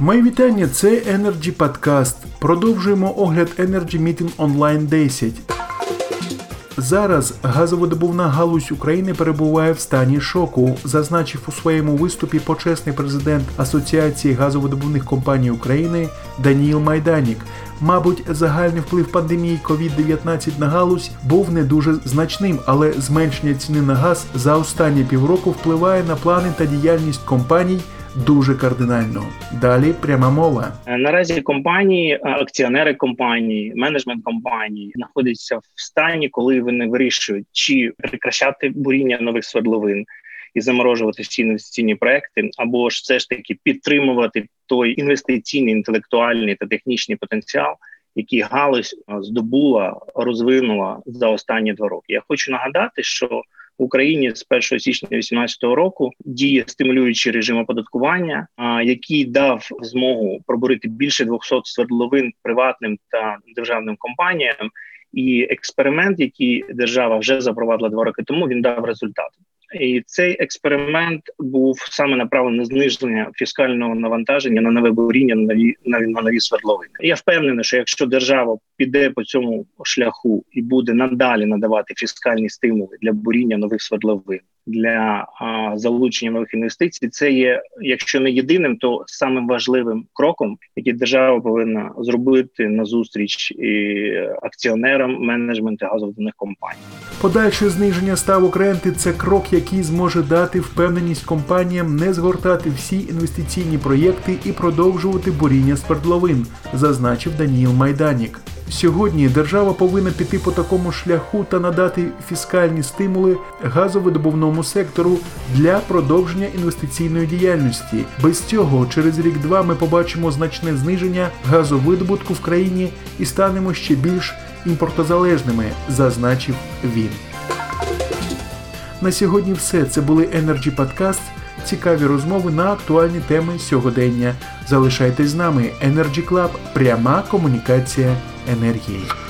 Мої вітання, це Energy Podcast. Продовжуємо огляд Energy Meeting Online 10. Зараз газовидобувна галузь України перебуває в стані шоку, зазначив у своєму виступі почесний президент Асоціації газовидобувних компаній України Даніїл Майданік. Мабуть, загальний вплив пандемії COVID-19 на галузь був не дуже значним, але зменшення ціни на газ за останні півроку впливає на плани та діяльність компаній дуже кардинально. Далі пряма мова. Наразі компанії, акціонери компанії, менеджмент компанії знаходяться в стані, коли вони вирішують, чи прекращати буріння нових свердловин. І заморожувати всі інвестиційні проекти, або ж все ж таки підтримувати той інвестиційний, інтелектуальний та технічний потенціал, який галузь здобула, розвинула за останні два роки. Я хочу нагадати, що в Україні з 1 січня 2018 року діє стимулюючий режим оподаткування, який дав змогу пробурити більше 200 свердловин приватним та державним компаніям. І експеримент, який держава вже запровадила два роки тому, він дав результат. І цей експеримент був саме направлений на зниження фіскального навантаження на нове буріння на нові на, на нові свердловини. Я впевнений, що якщо держава піде по цьому шляху і буде надалі надавати фіскальні стимули для буріння нових свердловин, для а, залучення нових інвестицій, це є, якщо не єдиним, то самим важливим кроком, який держава повинна зробити на зустріч і акціонерам менеджменту газових компаній. Подальше зниження ставок ренти це крок, який зможе дати впевненість компаніям не згортати всі інвестиційні проєкти і продовжувати буріння свердловин, зазначив Даніїл Майданік. Сьогодні держава повинна піти по такому шляху та надати фіскальні стимули газовидобувному сектору для продовження інвестиційної діяльності. Без цього через рік-два ми побачимо значне зниження газовидобутку в країні і станемо ще більш імпортозалежними, зазначив він. На сьогодні все. Це були Energy Podcast. Цікаві розмови на актуальні теми сьогодення. Залишайтесь з нами. Energy Club – пряма комунікація Energy.